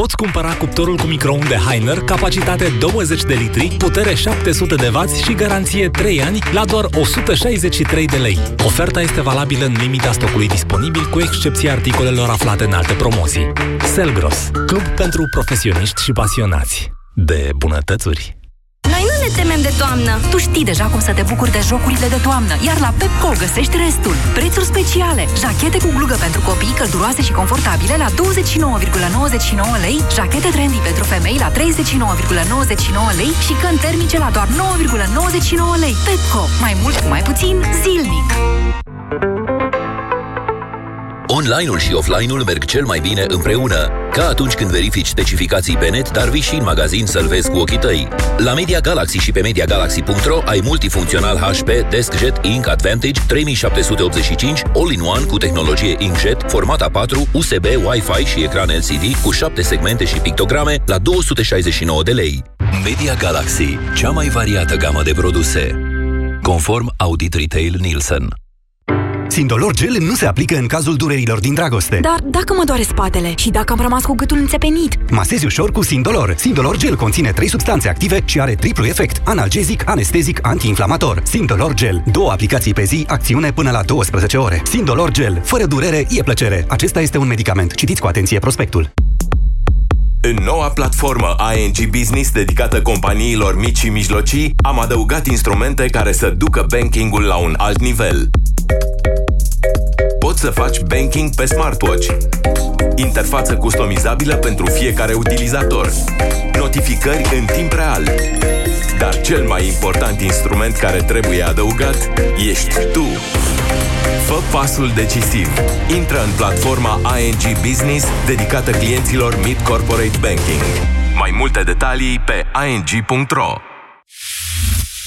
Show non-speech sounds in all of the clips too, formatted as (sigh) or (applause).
poți cumpăra cuptorul cu microunde Heiner, capacitate 20 de litri, putere 700 de W și garanție 3 ani la doar 163 de lei. Oferta este valabilă în limita stocului disponibil, cu excepția articolelor aflate în alte promoții. Selgros, club pentru profesioniști și pasionați de bunătățuri. Noi nu ne temem de toamnă. Tu știi deja cum să te bucuri de jocurile de toamnă, iar la Pepco găsești restul. Prețuri speciale. Jachete cu glugă pentru copii călduroase și confortabile la 29,99 lei, jachete trendy pentru femei la 39,99 lei și căni termice la doar 9,99 lei. Pepco. Mai mult cu mai puțin zilnic. Online-ul și offline-ul merg cel mai bine împreună, ca atunci când verifici specificații pe net, dar vii și în magazin să-l vezi cu ochii tăi. La Media Galaxy și pe MediaGalaxy.ro ai multifuncțional HP DeskJet Ink Advantage 3785 All-in-One cu tehnologie Inkjet, format A4, USB, Wi-Fi și ecran LCD cu 7 segmente și pictograme la 269 de lei. Media Galaxy, cea mai variată gamă de produse. Conform Audit Retail Nielsen. Sindolor Gel nu se aplică în cazul durerilor din dragoste. Dar dacă mă doare spatele și dacă am rămas cu gâtul înțepenit, Masezi ușor cu Sindolor. Sindolor Gel conține 3 substanțe active și are triplu efect. Analgezic, anestezic, antiinflamator. Sindolor Gel. Două aplicații pe zi, acțiune până la 12 ore. Sindolor Gel. Fără durere, e plăcere. Acesta este un medicament. Citiți cu atenție prospectul. În noua platformă ING Business dedicată companiilor mici și mijlocii, am adăugat instrumente care să ducă banking-ul la un alt nivel. Poți să faci banking pe smartwatch. Interfață customizabilă pentru fiecare utilizator. Notificări în timp real. Dar cel mai important instrument care trebuie adăugat ești tu. Fă pasul decisiv. Intră în platforma ING Business dedicată clienților Mid Corporate Banking. Mai multe detalii pe ing.ro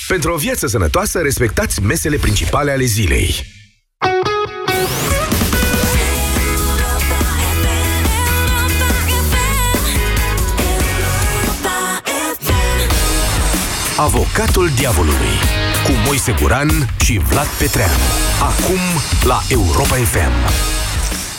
Pentru o viață sănătoasă, respectați mesele principale ale zilei. Avocatul diavolului cu Moise Guran și Vlad Petreanu. Acum la Europa FM.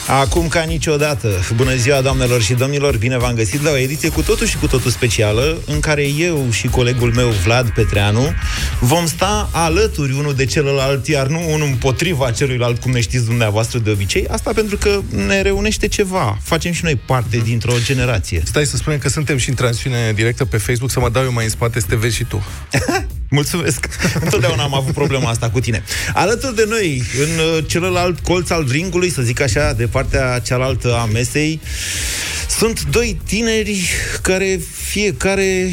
Acum ca niciodată, bună ziua doamnelor și domnilor, bine v-am găsit la o ediție cu totul și cu totul specială, în care eu și colegul meu Vlad Petreanu vom sta alături unul de celălalt, iar nu unul împotriva celuilalt, cum ne știți dumneavoastră de obicei, asta pentru că ne reunește ceva, facem și noi parte dintr-o generație. Stai să spunem că suntem și în transmisiune directă pe Facebook, să mă dau eu mai în spate să te vezi și tu. (laughs) Mulțumesc! (laughs) Întotdeauna am avut problema asta cu tine. Alături de noi, în uh, celălalt colț al ringului, să zic așa, de partea cealaltă a mesei, sunt doi tineri care fiecare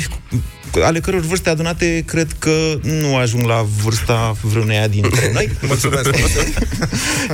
ale căror vârste adunate cred că nu ajung la vârsta vreuneia dintre noi. (laughs) Mulțumesc!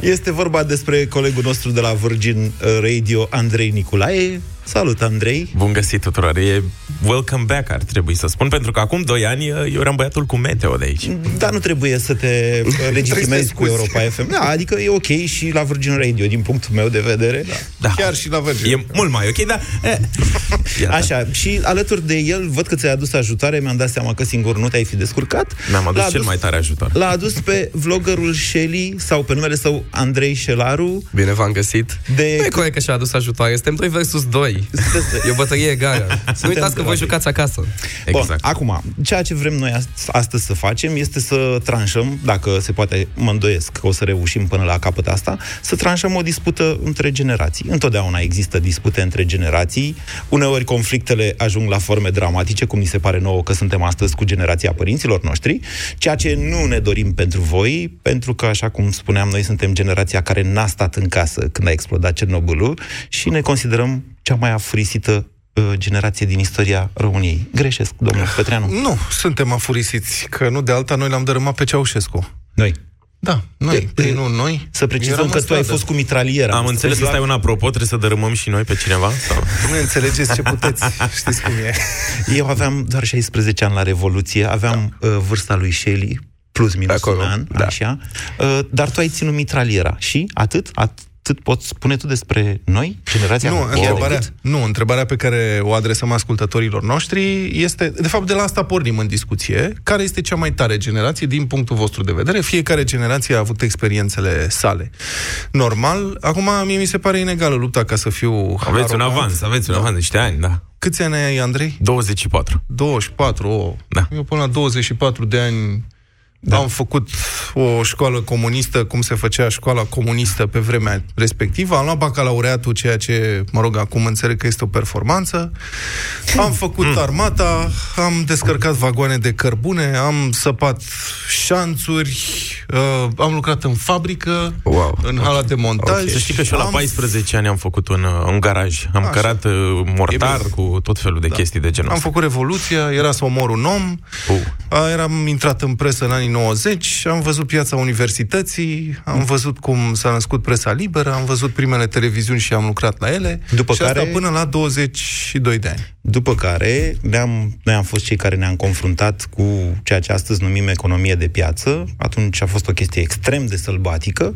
Este vorba despre colegul nostru de la Virgin Radio, Andrei Niculae. Salut, Andrei! Bun găsit tuturor! E welcome back, ar trebui să spun, pentru că acum 2 ani eu eram băiatul cu Meteo de aici. Dar nu trebuie să te (laughs) legitimezi cu Europa FM. Da, adică e ok și la Virgin Radio, din punctul meu de vedere. Da. Da. Chiar și la Virgin. E mult mai ok, dar... Eh. (laughs) Iată. Așa, și alături de el, văd că ți-ai adus ajutare, mi-am dat seama că singur nu te-ai fi descurcat. Mi-am adus L-a cel mai tare ajutor. L-a adus pe vloggerul Shelly, sau pe numele său Andrei Șelaru. Bine v-am găsit. De... Nu e corect că și-a adus ajutoare. Suntem 2 versus 2. E o bătălie egală. Nu uitați că voi bravi. jucați acasă. Bun, Exact. acum, ceea ce vrem noi ast- astăzi să facem este să tranșăm, dacă se poate, mă îndoiesc că o să reușim până la capăt asta, să tranșăm o dispută între generații. Întotdeauna există dispute între generații, uneori conflictele ajung la forme dramatice, cum ni se pare nouă că suntem astăzi cu generația părinților noștri, ceea ce nu ne dorim pentru voi, pentru că, așa cum spuneam, noi suntem generația care n-a stat în casă când a explodat Cernobâlul și ne considerăm cea mai afurisită uh, generație din istoria României. Greșesc, domnul Petreanu? Nu, suntem afurisiți, că nu de alta noi l-am dărâmat pe Ceaușescu. Noi. Da, noi. De- Păi nu, noi. Să precizăm Eram că în tu ai stradă. fost cu mitraliera. Am înțeles că stai un apropo, trebuie să dărâmăm și noi pe cineva? Sau? Nu înțelegeți ce puteți. (laughs) Știți cum e. Eu aveam doar 16 ani la Revoluție, aveam da. uh, vârsta lui Shelley, plus minus Acolo, un an, da. așa. Uh, dar tu ai ținut mitraliera și atât? At- Atât poți spune tu despre noi, generația Nu, care întrebarea, nu, întrebarea pe care o adresăm ascultătorilor noștri este, de fapt, de la asta pornim în discuție, care este cea mai tare generație din punctul vostru de vedere? Fiecare generație a avut experiențele sale. Normal, acum mie mi se pare inegală lupta ca să fiu Aveți un arogant. avans, aveți un avans de niște ani, da. Câți ani ai, Andrei? 24. 24, o. Da. Eu până la 24 de ani da. am făcut o școală comunistă, cum se făcea școala comunistă pe vremea respectivă. Am luat bacalaureatul, ceea ce, mă rog, acum înțeleg că este o performanță. Am făcut armata, am descărcat vagoane de cărbune, am săpat șanțuri, uh, am lucrat în fabrică, Wow. în hala de montaj. Să știi că și eu la am 14 ani am făcut un, uh, un garaj. Am Așa. cărat uh, mortar E bine. cu tot felul de chestii de genul Am ăsta. făcut Revoluția, era să omor un om, Uh. a, eram intrat în presă în anii 90, am văzut piața universității, am văzut cum s-a născut presa liberă, am văzut primele televiziuni și am lucrat la ele. După și asta care- până la 22 de ani. După care, ne-am, noi am fost cei care ne-am confruntat cu ceea ce astăzi numim economie de piață. Atunci a fost o chestie extrem de sălbatică.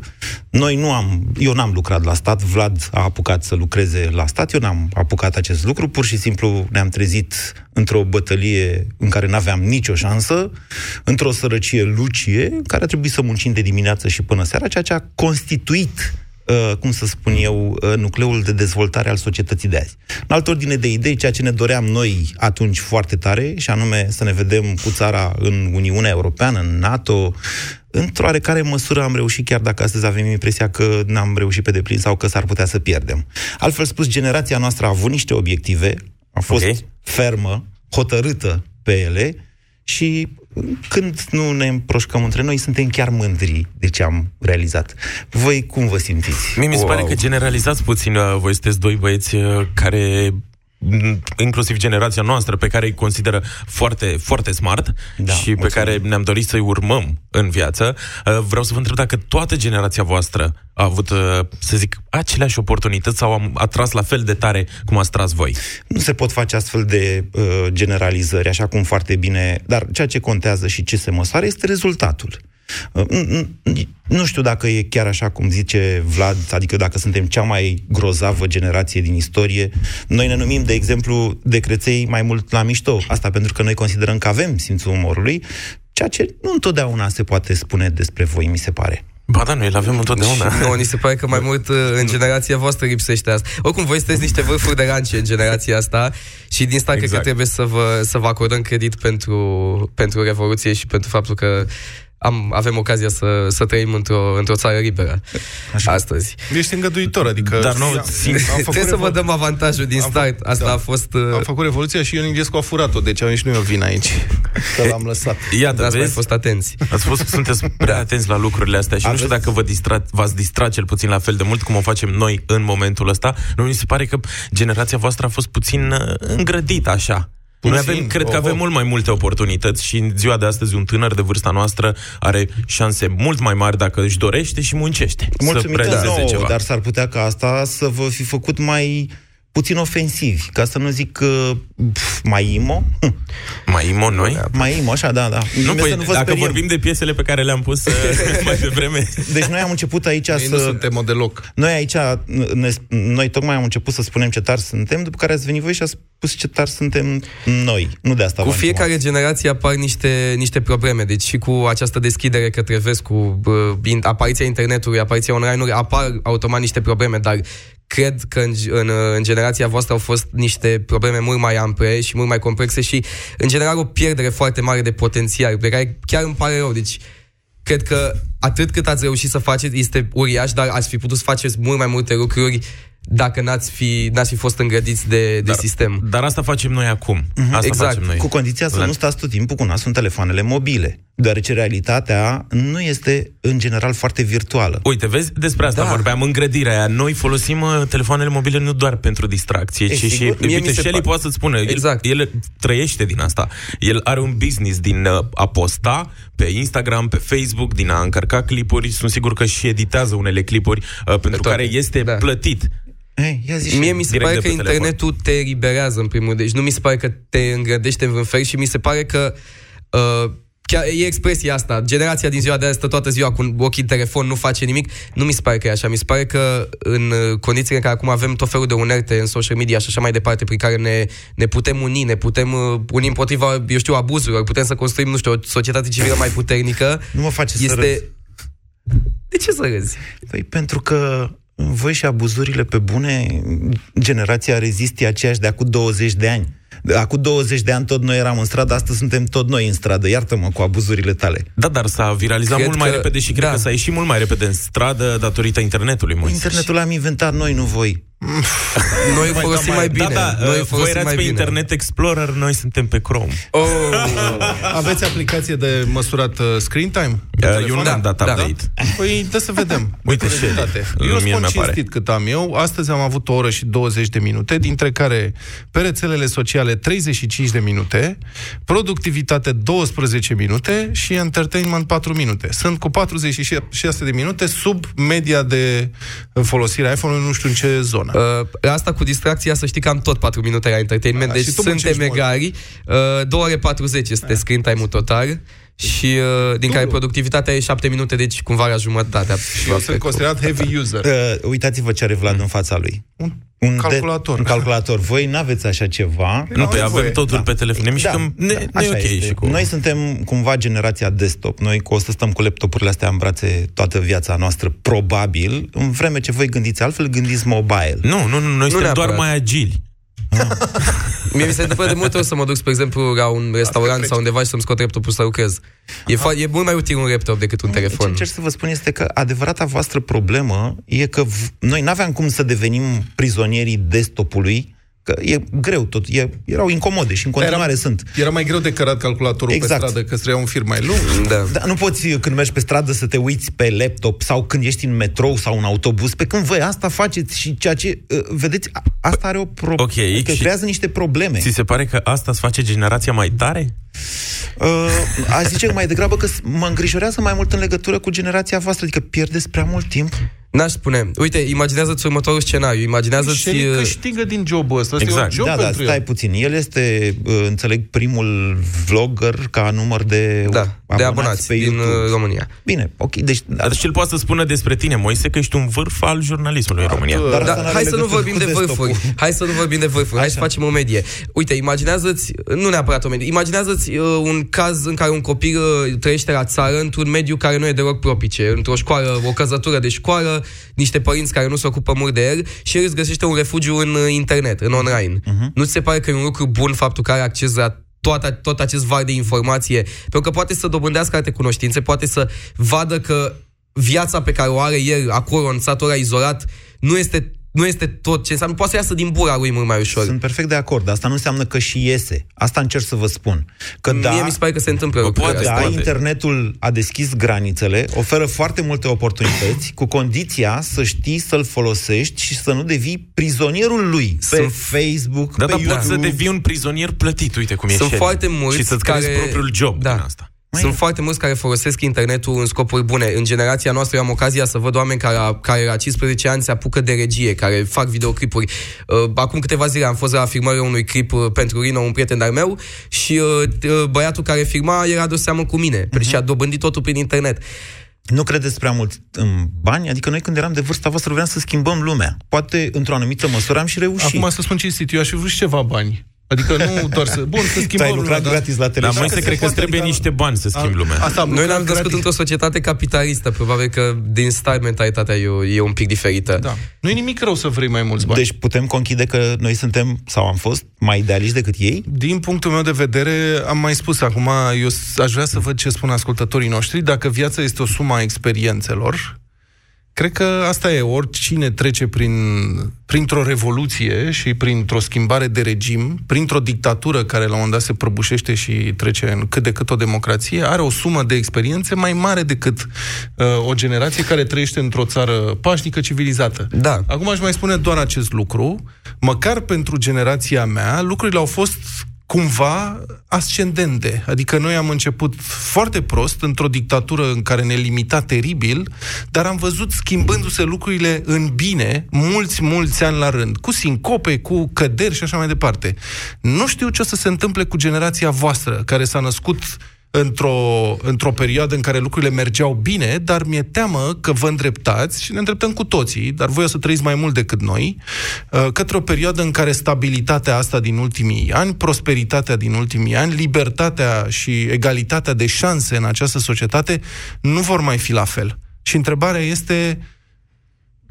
Noi nu am, eu n-am lucrat la stat, Vlad a apucat să lucreze la stat, eu n-am apucat acest lucru, pur și simplu ne-am trezit într-o bătălie în care n-aveam nicio șansă, într-o sărăcie lucie, în care a trebuit să muncim de dimineață și până seara, ceea ce a constituit uh, cum să spun eu, uh, nucleul de dezvoltare al societății de azi. În altă ordine de idei, ceea ce ne doream noi atunci foarte tare, și anume să ne vedem cu țara în Uniunea Europeană, în NATO, într-o oarecare măsură am reușit, chiar dacă astăzi avem impresia că n-am reușit pe deplin sau că s-ar putea să pierdem. Altfel spus, generația noastră a avut niște obiective, a fost Ok. fermă, hotărâtă pe ele și când nu ne împroșcăm între noi, suntem chiar mândri de ce am realizat. Voi cum vă simțiți? Mie mi se pare că generalizați puțin, uh, voi sunteți doi băieți uh, care m, inclusiv generația noastră, pe care îi consideră foarte, foarte smart Da, și pe mulțumim. care ne-am dorit să-i urmăm în viață. Uh, Vreau să vă întreb dacă toată generația voastră a avut, uh, să zic, aceleași oportunități sau am atras la fel de tare cum ați tras voi. Nu se pot face astfel de uh, generalizări, așa cum foarte bine... Dar ceea ce contează și ce se măsoară este rezultatul. Uh, n- n- Nu știu dacă e chiar așa cum zice Vlad, adică dacă suntem cea mai grozavă generație din istorie. Noi ne numim, de exemplu, de creței mai mult la mișto. Asta pentru că noi considerăm că avem simțul umorului, ceea ce nu întotdeauna se poate spune despre voi, mi se pare. Ba da, noi îl avem întotdeauna. (laughs) Nu, ni se pare că mai mult uh, în generația voastră lipsește asta. Oricum, voi sunteți niște vârfuri de lance în generația asta și din asta exact. cred Exact. că trebuie să vă, să vă acordăm credit pentru, pentru Revoluție și pentru faptul că am, avem ocazia să, să trăim într-o, într-o țară liberă Așa. astăzi. Ești îngăduitor, adică... Dar nu, am, sim- am făcut Trebuie să vă revol- dăm avantajul din Am start. făcut- Asta da. a fost... Uh, Am făcut revoluția și Ion Iliescu a furat-o, deci nici nu eu vin aici. Că l-am lăsat. (laughs) Iată, ați mai vezi? fost atenți. Ați spus că sunteți prea atenți la lucrurile astea și nu știu Aveți- dacă vă distra, v-ați distrat cel puțin la fel de mult cum o facem noi în momentul ăsta. Nu mi se pare că generația voastră a fost puțin uh, îngrădită așa. Noi Puțin, avem, cred că oho. avem mult mai multe oportunități și în ziua de astăzi un tânăr de vârsta noastră are șanse mult mai mari dacă își dorește și muncește. să Mulțumită realizeze nouă, ceva. dar s-ar putea ca asta să vă fi făcut mai puțin ofensivi, ca să nu zic uh, pf, mai imo. (laughs) Mai imo noi? mai imo, așa, da, da. Nu, Nimeni păi, să nu vă dacă speriem. vorbim de piesele pe care le-am pus uh, (laughs) mai devreme, Deci noi am început aici Ei să... nu suntem o deloc. Noi aici, ne, noi tocmai am început să spunem ce tari suntem, după care ați venit voi și ați spus ce tari suntem noi. Nu de asta Cu v-am fiecare chemat. generație apar niște, niște probleme. Deci și cu această deschidere către vest, cu uh, in- apariția internetului, apariția online-ului, apar automat niște probleme, dar cred că în, în, în generația voastră au fost niște probleme mult mai ample și mult mai complexe și, în general, o pierdere foarte mare de potențial, pe care chiar îmi pare rău. Deci, cred că atât cât ați reușit să faceți este uriaș, dar ați fi putut să faceți mult mai multe lucruri dacă n-ați fi, n-ați fi fost îngrădiți de, de dar, sistem. dar asta facem noi acum. Asta Exact. facem noi. Cu condiția să La- nu stați tot timpul cu nasul în telefoanele mobile, deoarece realitatea nu este, în general, foarte virtuală. Uite, vezi, despre asta Da. da. vorbeam, îngrădirea aia. Noi folosim uh, telefoanele mobile nu doar pentru distracție, E, ci și... sigur. Mie mi Uite, se Shelly pa- poate să-ți spună, Exact. el, el trăiește din asta. El are un business din uh, a posta pe Instagram, pe Facebook, din a încărca clipuri. Sunt sigur că și editează unele clipuri uh, pentru toate. care este Da. plătit. Hey, ia zi și Mie mi se direct pare de că pe telefon. internetul te eliberează în primul rând. Deci nu mi se pare că te îngrădește în vreun fel și mi se pare că uh, chiar e expresia asta. Generația din ziua de azi stă toată ziua cu ochii în telefon, nu face nimic. Nu mi se pare că e așa. Mi se pare că în uh, condițiile în care acum avem tot felul de unerte în social media și așa mai departe, prin care ne, ne putem uni, ne putem uh, uni împotriva, eu știu, abuzurilor, putem să construim, nu știu, o societate civilă mai puternică. Nu mă face să este... râzi. De ce să râzi? Păi pentru că voi și abuzurile pe bune, generația rezist e aceeași de acum 20 de ani. De Acum 20 de ani tot noi eram în stradă, astăzi suntem tot noi în stradă. Iartă-mă cu abuzurile tale. Da, dar s-a viralizat Cred mult mai că- repede și cred da. că s-a ieșit mult mai repede în stradă datorită internetului. Moise. Internetul l-am inventat noi, nu voi. (laughs) Noi îl folosim mai bine. Da, da, Noi îl voi folosim erați mai pe bine. Internet Explorer, noi suntem pe Chrome. Oh, (laughs) Aveți aplicație de măsurat uh, screen time? Pe Uh, telefon? eu nu am dat Da. update. Păi, dă să vedem. (laughs) Uite, Cu și rezultate. ele. Eu Mie spun mi-apare. cinstit cât am eu. Astăzi am avut o oră și 20 de minute, dintre care pe rețelele sociale 35 de minute, productivitate 12 minute și entertainment 4 minute. Sunt cu 46 de minute sub media de folosire a iPhone-ului, nu știu în ce zonă. Uh, asta cu distracția, să știi că am tot 4 minute la entertainment, Da, deci și tu suntem muncești mult. egari. Uh, 2 ore 40 este screen time-ul total și uh, din care productivitatea e 7 minute, deci cumva la jumătatea. Eu sunt considerat heavy user. Uh, uitați-vă ce are Vlad în fața lui. Un Un calculator. De, un calculator. Voi n-aveți așa ceva. Nu, pe nevoie. avem totul pe telefon. Ne mișcăm, ne, ne e așa ok este. și cu... Noi suntem cumva generația desktop. Noi cu o să stăm cu laptopurile astea în brațe toată viața noastră, probabil, în vreme ce voi gândiți altfel, gândiți mobile. Nu, nu, nu, noi suntem doar neapărat. mai agili. (laughs) Mie mi se întâmplă de multe ori să mă duc, spre exemplu, la un restaurant sau undeva și să-mi scot laptopul să lucrez. E, fa- e mult mai util un laptop decât un Ce telefon. încerc să vă spun este că adevărata voastră problemă e că v- noi n-aveam cum să devenim prizonierii desktopului, că e greu tot, e, erau incomode și în continuare Era- sunt. Era mai greu de cărat calculatorul Exact. pe stradă, că îți trăia un fir mai lung. Da. Da, nu poți când mergi pe stradă să te uiți pe laptop sau când ești în metrou sau în autobuz, pe când voi asta faceți și ceea ce, uh, vedeți, a- asta are o problemă, Ok, adică și- creează niște probleme. Ți se pare că asta îți face generația mai tare? Uh, aș zice mai degrabă că s- mă îngrijorează mai mult în legătură cu generația voastră, adică pierdeți prea mult timp. N-aș spune. Uite, imaginează-ți următorul scenariu. Imaginează-ți... Și el uh, câștigă din jobul ăsta. Asta Exact. E un job da, da, pentru stai el. puțin. El este, uh, înțeleg, primul vlogger ca număr de Da, de abonați pe din YouTube. uh, România. Bine, ok, deci... Da, Dar și el poate să spună despre tine, Moise, că ești un vârf al jurnalismului în România. Dar asta Da, n-are hai să nu legătură vorbim cu de desktop-ul. vârfuri. Hai să nu vorbim de vârfuri. Hai să facem o medie. Uite, imaginează-ți, nu neapărat o medie, imaginează-ți uh, un caz în care un copil uh, trăiește la țară într-un mediu care nu e deloc propice, într-o școală, o căzătură de școală, niște părinți care nu se ocupă mult de el și el îți găsește un refugiu în uh, internet, în online. Mhm. Nu ți se pare că e un lucru bun faptul că are acces la toată, tot acest var de informație, pentru că poate să dobândească alte cunoștințe, poate să vadă că viața pe care o are el acolo, în satul ăla izolat, nu este, nu este tot ce înseamnă. Poate să iasă din bura lui mult mai ușor. Sunt perfect de acord. Asta nu înseamnă că și iese. Asta încerc să vă spun. Că da, Mie mi se pare că se întâmplă lucrurile poate, da, astea. internetul a deschis granițele, oferă foarte multe oportunități, cu condiția să știi să-l folosești și să nu devii prizonierul lui pe Sunt- Facebook, Da, pe dar YouTube. poți să devii un prizonier plătit, uite cum e Sunt Shell. foarte mulți Și să-ți care... creezi propriul job da. din asta. Sunt foarte mulți care folosesc internetul în scopuri bune. În generația noastră eu am ocazia să văd oameni care, care la 15 ani se apucă de regie, care fac videoclipuri. Uh, acum câteva zile am fost la filmarea unui clip uh, pentru Rino, un prieten al meu, și uh, uh, băiatul care filma era de seamă cu mine uh-huh. și a dobândit totul prin internet. Nu credeți prea mult în bani? Adică noi când eram de vârsta voastră vreau să schimbăm lumea. Poate, într-o anumită măsură, am și reușit. Acum să spun cinstit, eu aș fi vrut și ceva bani. Adică nu doar să... Bun, să tu schimbăm ai lucrat lumea, gratis la Dar televizor. Moise, se cred că îți poate, trebuie adică- niște bani să schimbi lumea. Asta am Noi ne-am lucrat născut gratis. într-o societate capitalistă, probabil că din start mentalitatea e, e un pic diferită. Da. Nu e nimic rău să vrei mai mulți bani. Deci putem conchide că noi suntem, sau am fost, mai idealiști decât ei? Din punctul meu de vedere, am mai spus acum, eu s- aș vrea să văd ce spun ascultătorii noștri. Dacă viața este o sumă a experiențelor, cred că asta e. Oricine trece prin, printr-o revoluție și printr-o schimbare de regim, printr-o dictatură care la un moment dat se prăbușește și trece în cât de cât o democrație, are o sumă de experiențe mai mare decât uh, o generație care trăiește într-o țară pașnică, civilizată. Da. Acum aș mai spune doar acest lucru. Măcar pentru generația mea, lucrurile au fost cumva ascendente. Adică noi am început foarte prost, într-o dictatură în care ne limita teribil, dar am văzut schimbându-se lucrurile în bine mulți, mulți ani la rând, cu sincope, cu căderi și așa mai departe. Nu știu ce o să se întâmple cu generația voastră, care s-a născut într-o, într-o perioadă în care lucrurile mergeau bine, dar mi-e teamă că vă îndreptați și ne îndreptăm cu toții, dar voi o să trăiți mai mult decât noi, uh, către o perioadă în care stabilitatea asta din ultimii ani, prosperitatea din ultimii ani, libertatea și egalitatea de șanse în această societate nu vor mai fi la fel. Și întrebarea este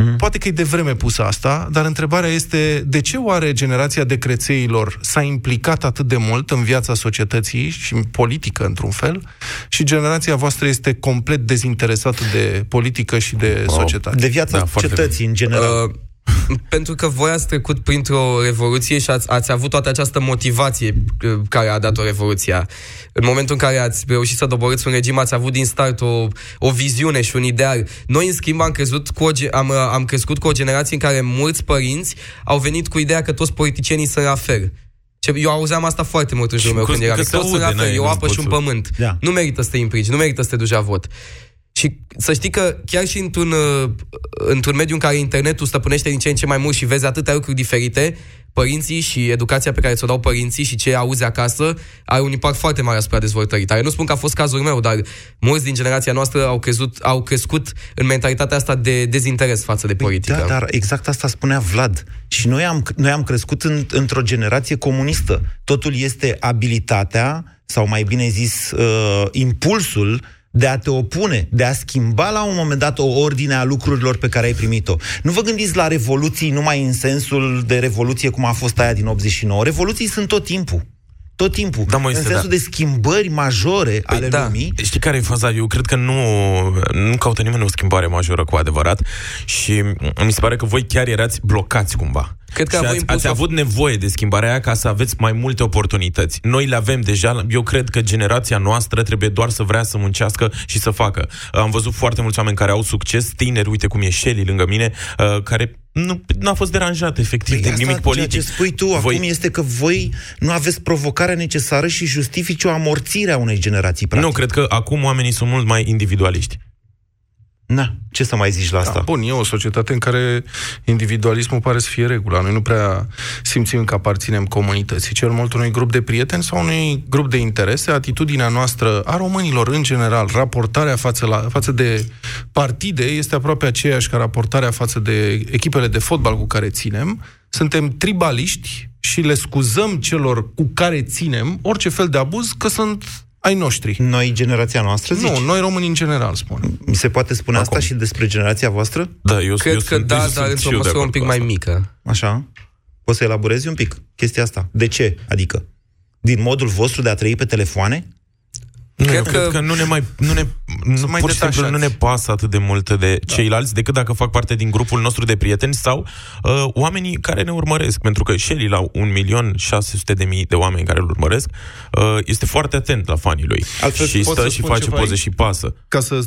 Mm. Poate că e de vreme pusă asta, dar întrebarea este de ce oare generația de crețeilor s-a implicat atât de mult în viața societății și în politică, într-un fel, și generația voastră este complet dezinteresată de politică și de societate? De viața da, societății, în general. Uh, (laughs) pentru că voi ați trecut printr-o revoluție și ați, ați avut toată această motivație uh, care a dat-o revoluția. În momentul în care ați reușit să doborâți un regim, ați avut din start o, o viziune și un ideal. Noi, în schimb, am, crezut cu o, am, am crescut cu o generație în care mulți părinți au venit cu ideea că toți politicienii sunt la fel. Eu auzeam asta foarte mult în jurul meu când eram mic. Toți sunt la fel, e o apăș și un pământ. Da. Nu merită să te implici, nu merită să te duci la vot. Și să știi că chiar și într-un, uh, într-un mediu în care internetul stăpânește din ce în ce mai mult și vezi atâtea lucruri diferite, părinții și educația pe care ți-o dau părinții și ce auzi acasă are un impact foarte mare asupra dezvoltării tale. Nu spun că a fost cazul meu, dar mulți din generația noastră au, crezut, au crescut în mentalitatea asta de dezinteres față de păi politică. Da, dar exact asta spunea Vlad. Și noi am, noi am crescut în, într-o generație comunistă. Totul este abilitatea, sau mai bine zis, uh, impulsul de a te opune, de a schimba la un moment dat o ordine a lucrurilor pe care ai primit-o. Nu vă gândiți la revoluții numai în sensul de revoluție cum a fost aia din 89. Revoluții sunt tot timpul tot timpul. Da, în sensul da. de schimbări majore păi ale da. lumii. Știi care e faza? Eu cred că nu, nu caută nimeni o schimbare majoră cu adevărat și mi se pare că voi chiar erați blocați cumva. Cred că și ați, ați avut nevoie de schimbarea aia ca să aveți mai multe oportunități. Noi le avem deja. Eu cred că generația noastră trebuie doar să vrea să muncească și să facă. Am văzut foarte mulți oameni care au succes, tineri, uite cum e Shelly lângă mine, uh, care nu, nu a fost deranjat efectiv păi de asta, nimic politic. Ceea ce spui tu voi... acum este că voi nu aveți provocarea necesară și justifici o amorțire a unei generații. Practic. Nu, cred că acum oamenii sunt mult mai individualiști. Na, ce să mai zici la asta? Da, bun, e o societate în care individualismul pare să fie regula. Noi nu prea simțim că aparținem comunității, cel mult unui grup de prieteni sau unui grup de interese. Atitudinea noastră a românilor în general, raportarea față, la, față de partide este aproape aceeași ca raportarea față de echipele de fotbal cu care ținem. Suntem tribaliști și le scuzăm celor cu care ținem orice fel de abuz că sunt ai noștri. Noi, generația noastră, zici? Nu, noi români în general, spun. Mi se poate spune Acum. asta și despre generația voastră? Da, eu, Cred eu că sunt, da, dar într-o măsură un pic mai mică. Așa? Poți să elaborezi un pic chestia asta. De ce? Adică, din modul vostru de a trăi pe telefoane? Nu, cred, că... cred că nu ne mai, nu ne, nu, mai pur și simplu nu ne pasă atât de multe de da. ceilalți decât dacă fac parte din grupul nostru de prieteni sau uh, oamenii care ne urmăresc. Pentru că Shelly, la 1.600.000 de oameni care îl urmăresc, uh, este foarte atent la fanii lui. Altfel, și stă și face poze și pasă. Ca să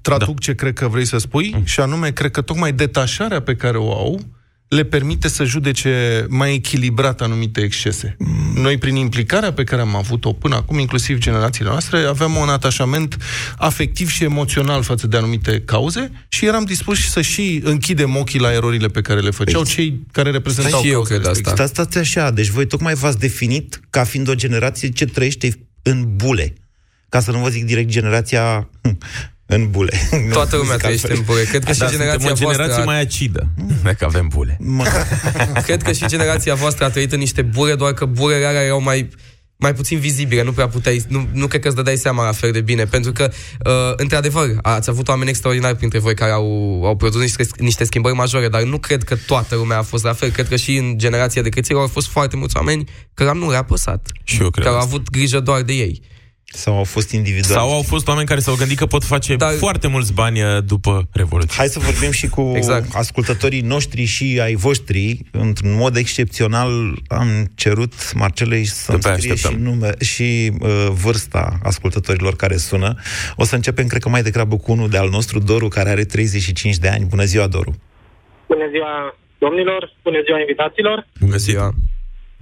traduc da. ce cred că vrei să spui, mm. și anume, cred că tocmai detașarea pe care o au le permite să judece mai echilibrat anumite excese. Noi, prin implicarea pe care am avut-o până acum, inclusiv generațiile noastre, aveam un atașament afectiv și emoțional față de anumite cauze și eram dispuși să și închidem ochii la erorile pe care le făceau păi, cei care reprezentau și eu cred asta. Stați, stați așa, deci voi tocmai v-ați definit ca fiind o generație ce trăiește în bule. Ca să nu vă zic direct generația în bule. (laughs) Toată lumea trăiește în bule. Cred că Așa, și generația o generație voastră... mai acidă, dacă avem bule. (laughs) Cred că și generația voastră a trăit în niște bule, doar că bulele alea erau mai mai puțin vizibile, nu prea puteai, nu, nu cred că îți dădeai seama la fel de bine, pentru că, uh, într-adevăr, ați avut oameni extraordinari printre voi care au, au produs niște, niște schimbări majore, dar nu cred că toată lumea a fost la fel. Cred că și în generația de creților au fost foarte mulți oameni care nu le-a păsat, și eu cred care au avut grijă doar de ei. Sau au fost individuali. Sau au fost oameni care s-au gândit că pot face Dar... foarte mulți bani uh, după Revoluție. Hai să vorbim și cu exact. ascultătorii noștri și ai voștri. Într-un mod excepțional am cerut Marcelei să scrie și, nume, și uh, vârsta ascultătorilor care sună. O să începem, cred că mai degrabă cu unul de al nostru, Doru, care are 35 de ani. Bună ziua, Doru! Bună ziua, domnilor! Bună ziua, invitaților! Bună ziua!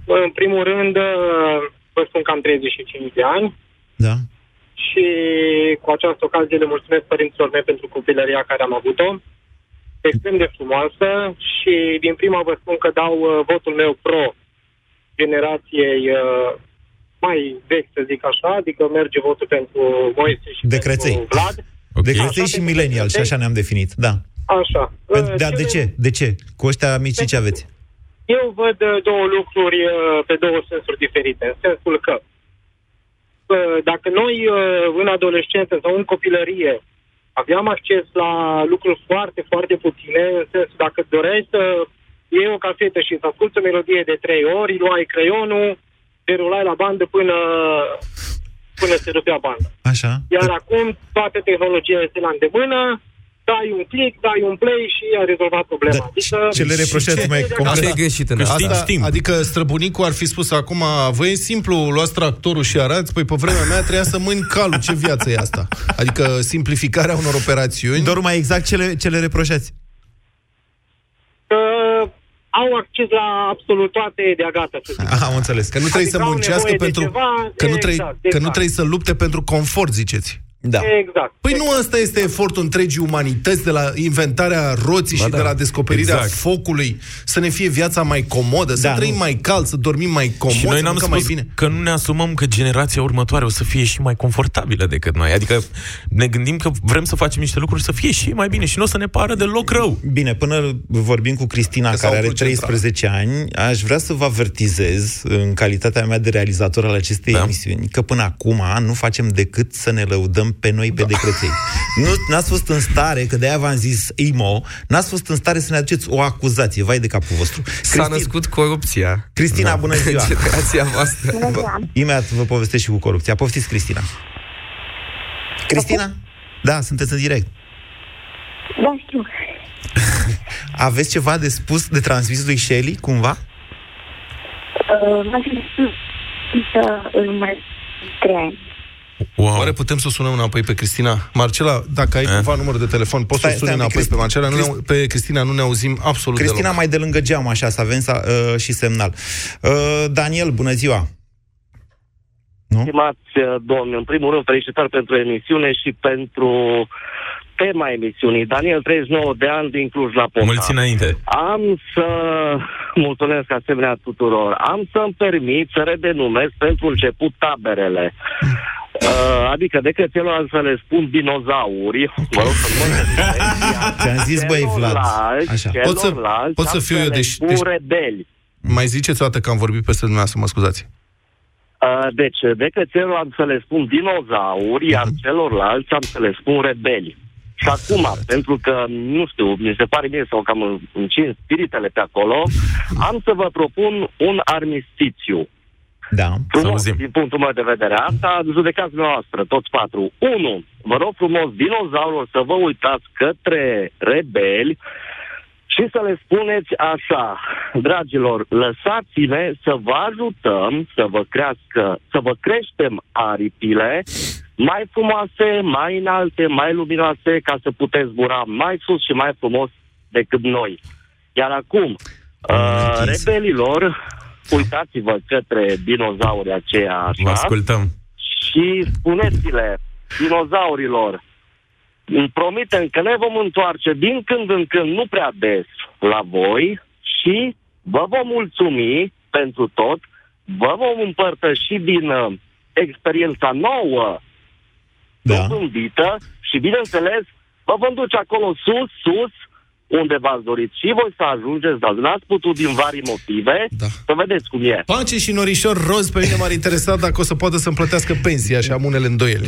În primul rând, uh, vă spun că am 35 de ani da. Și cu această ocazie le mulțumesc părinților mei pentru copilăria care am avut-o. Extrem de frumoasă și din prima vă spun că dau uh, votul meu pro generației uh, mai vechi, să zic așa, adică merge votul pentru Moise și Decreței. pentru Vlad. (laughs) Okay. Decreței și milenial, și așa ne-am definit, da. Așa. Dar de ce? De ce? Cu ăștia mici ce aveți? Eu văd uh, două lucruri uh, pe două sensuri diferite. În sensul că uh, dacă noi în adolescență sau în copilărie aveam acces la lucruri foarte, foarte puține, în sensul dacă doreai să iei o casetă și să asculti o melodie de trei ori, luai creionul, derulai la bandă până, până se rupea banda. Așa. Iar acum toată tehnologia este la îndemână, dai un click, dai un play și a rezolvat problema. Da, adică, ce le reproșați mai concret? Asta e greșit în asta. Știm. Adică străbunicul ar fi spus acum, voi e simplu, luați tractorul și arați, păi pe vremea mea trebuia să mâini calul. Ce viață e asta? Adică simplificarea unor operațiuni. Doar mai exact ce le, ce le reproșați? Uh, au acces la absolut toate de gata. Să zic. Aha, am înțeles. Că nu trebuie adică să muncească pentru... Ceva, că, nu trebuie, exact, exact. că nu trebuie să lupte pentru confort, ziceți. Da. Exact. Păi exact. nu ăsta este efortul întregii umanități de la inventarea roții ba și da. de la descoperirea exact. focului, să ne fie viața mai comodă, da, să trăim nu. mai cald, să dormim mai comod, și noi n-am spus mai bine. că nu ne asumăm că generația următoare o să fie și mai confortabilă decât noi. Adică ne gândim că vrem să facem niște lucruri să fie și mai bine și nu o să ne pară deloc rău. Bine, până vorbim cu Cristina, că care are 13 ani, aș vrea să vă avertizez, în calitatea mea de realizator al acestei da. emisiuni, că până acum nu facem decât să ne lăudăm pe noi pe da. decreței. Nu, n-ați fost în stare, că de-aia v-am zis IMO, n-ați fost în stare să ne aduceți o acuzație. Vai de capul vostru. Cristi... S-a născut corupția. Cristina, da. bună ziua! Generația voastră. Bună ziua. Imediat vă povestesc și cu corupția. Poftiți, Cristina. Cristina? Da, sunteți în direct. Da, știu. (laughs) Aveți ceva de spus, de transmis lui Shelly, cumva? Uh, m-a să îl mai trei ani. Wow. Oare putem să sunăm înapoi pe Cristina? Marcela, dacă ai eh? cumva număr de telefon, poți stai, să suni înapoi Cristi... pe Marcela. Nu Crist... pe Cristina nu ne auzim absolut Cristina deloc. mai de lângă geam, așa, să avem uh, și semnal. Uh, Daniel, bună ziua! Nu? Stimați uh, domni, în primul rând, felicitări pentru emisiune și pentru tema emisiunii. Daniel, 39 de ani din Cluj la Poca. Mulți înainte. Am să mulțumesc asemenea tuturor. Am să-mi permit să redenumesc pentru început taberele. Uh, adică de cățelor să le spun dinozauri, mă rog să mă (laughs) Ți-am zis, băi, Vlad. Așa. Pot să, pot să fiu eu, deci, deci... rebeli. Mai ziceți o dată că am vorbit peste dumneavoastră, mă scuzați. Uh, deci, de cățelor am să le spun dinozauri, uh-huh. iar mhm. celorlalți am să le spun rebeli. Și acum, pentru că, nu știu, mi se pare mie sau cam încins spiritele pe acolo, (laughs) am să vă propun un armistițiu. Da, frumos, din punctul meu de vedere. Asta judecați noastră, toți patru. Unu, vă rog frumos, dinozaurilor, să vă uitați către rebeli și să le spuneți așa, dragilor, lăsați-ne să vă ajutăm să vă crească, să vă creștem aripile mai frumoase, mai înalte, mai luminoase, ca să puteți zbura mai sus și mai frumos decât noi. Iar acum, uh, rebelilor, uitați-vă către dinozaurii aceia așa. Vă ascultăm. Și spuneți-le dinozaurilor, îmi promitem că ne vom întoarce din când în când, nu prea des, la voi și vă vom mulțumi pentru tot, vă vom împărtăși din uh, experiența nouă da. dobândită și, bineînțeles, vă vom duce acolo sus, sus, unde v-ați dorit și voi să ajungeți, dar nu ați putut din vari motive, da. să vedeți cum e. Pace și norișor roz, pe mine m-ar interesa dacă o să poată să-mi plătească pensia și am unele îndoieli.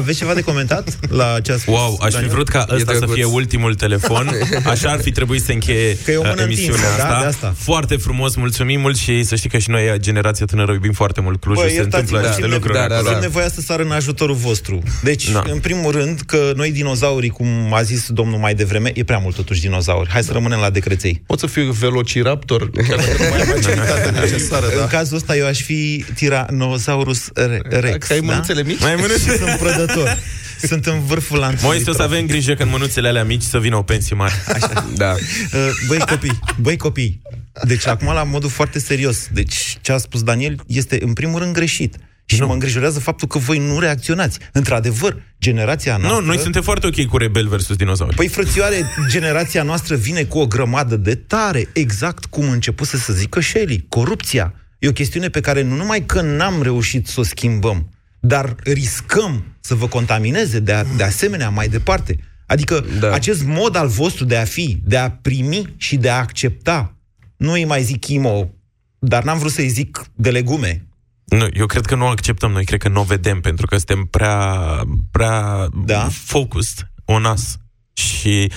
Aveți ceva de comentat la ce a spus Wow, aș fi vrut ca ăsta să fie ultimul telefon, (laughs) așa ar fi trebuit să încheie că uh, emisiunea întinsă, asta. Da, asta. Foarte frumos, mulțumim mult și să știi că și noi, generația tânără, iubim foarte mult Clujul, se întâmplă da, niște lucruri. Da, da, da. nevoia să sară în ajutorul vostru. Deci, da. în primul rând, că noi dinozaurii, cum a zis domnul mai devreme, e prea mult totuși dinozauri. Hai să rămânem la decreței. Pot să fiu velociraptor, (laughs) chiar dacă nu mai am majoritatea necesară, da? În cazul ăsta eu aș fi Tyrannosaurus rex. Că ai mânuțele mici? Mai mânuțe sunt prădător. (laughs) Sunt în vârful lanțului. Moise, o să avem grijă când mânuțele alea mici să vină o pensie mare. Așa. (laughs) Da. Uh, băi copii, băi copii, deci acum la modul foarte serios. Deci ce a spus Daniel este în primul rând greșit. Și nu. mă îngrijorează faptul că voi nu reacționați. Într-adevăr, generația noastră... Nu, noi suntem foarte ok cu rebel versus dinozauri. Păi, frățioare, generația noastră vine cu o grămadă de tare, exact cum începuse să zică Shelley, corupția. E o chestiune pe care nu numai că n-am reușit să o schimbăm, dar riscăm să vă contamineze de, a, de asemenea mai departe. Adică da. acest mod al vostru de a fi, de a primi și de a accepta, nu îi mai zic imo, dar n-am vrut să-i zic de legume. Nu, eu cred că nu acceptăm, noi cred că nu o vedem, pentru că suntem prea, prea da? focused on us. Și